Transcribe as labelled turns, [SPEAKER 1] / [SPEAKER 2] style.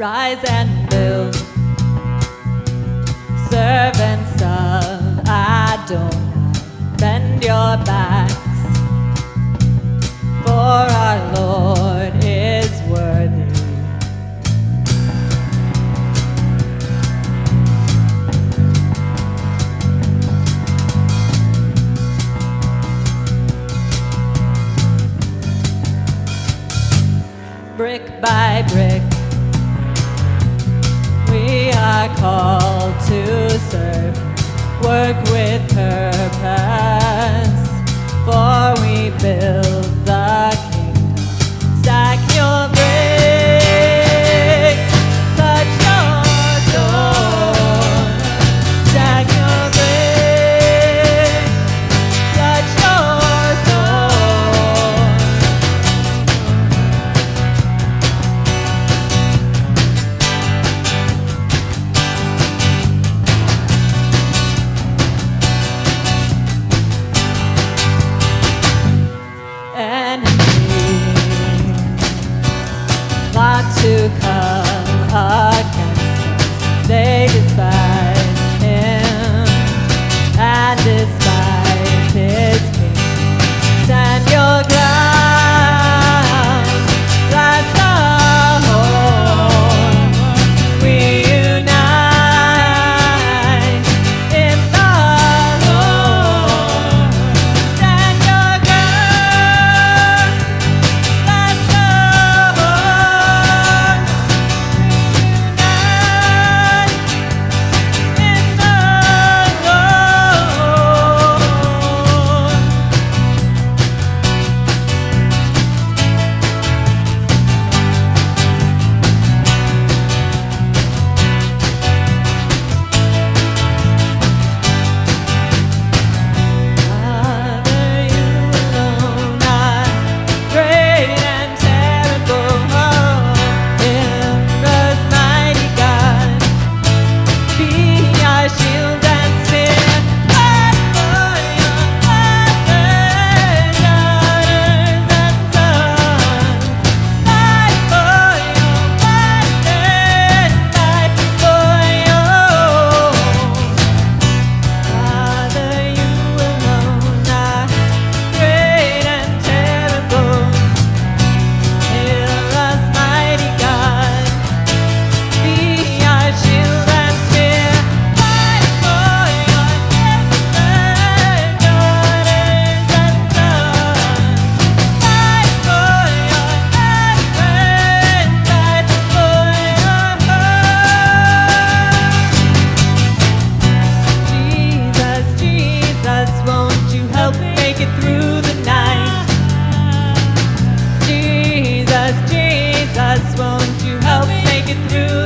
[SPEAKER 1] Rise and build. Servants of Adonai, bend your backs. Called to serve, work with purpose, for we build shield. it through.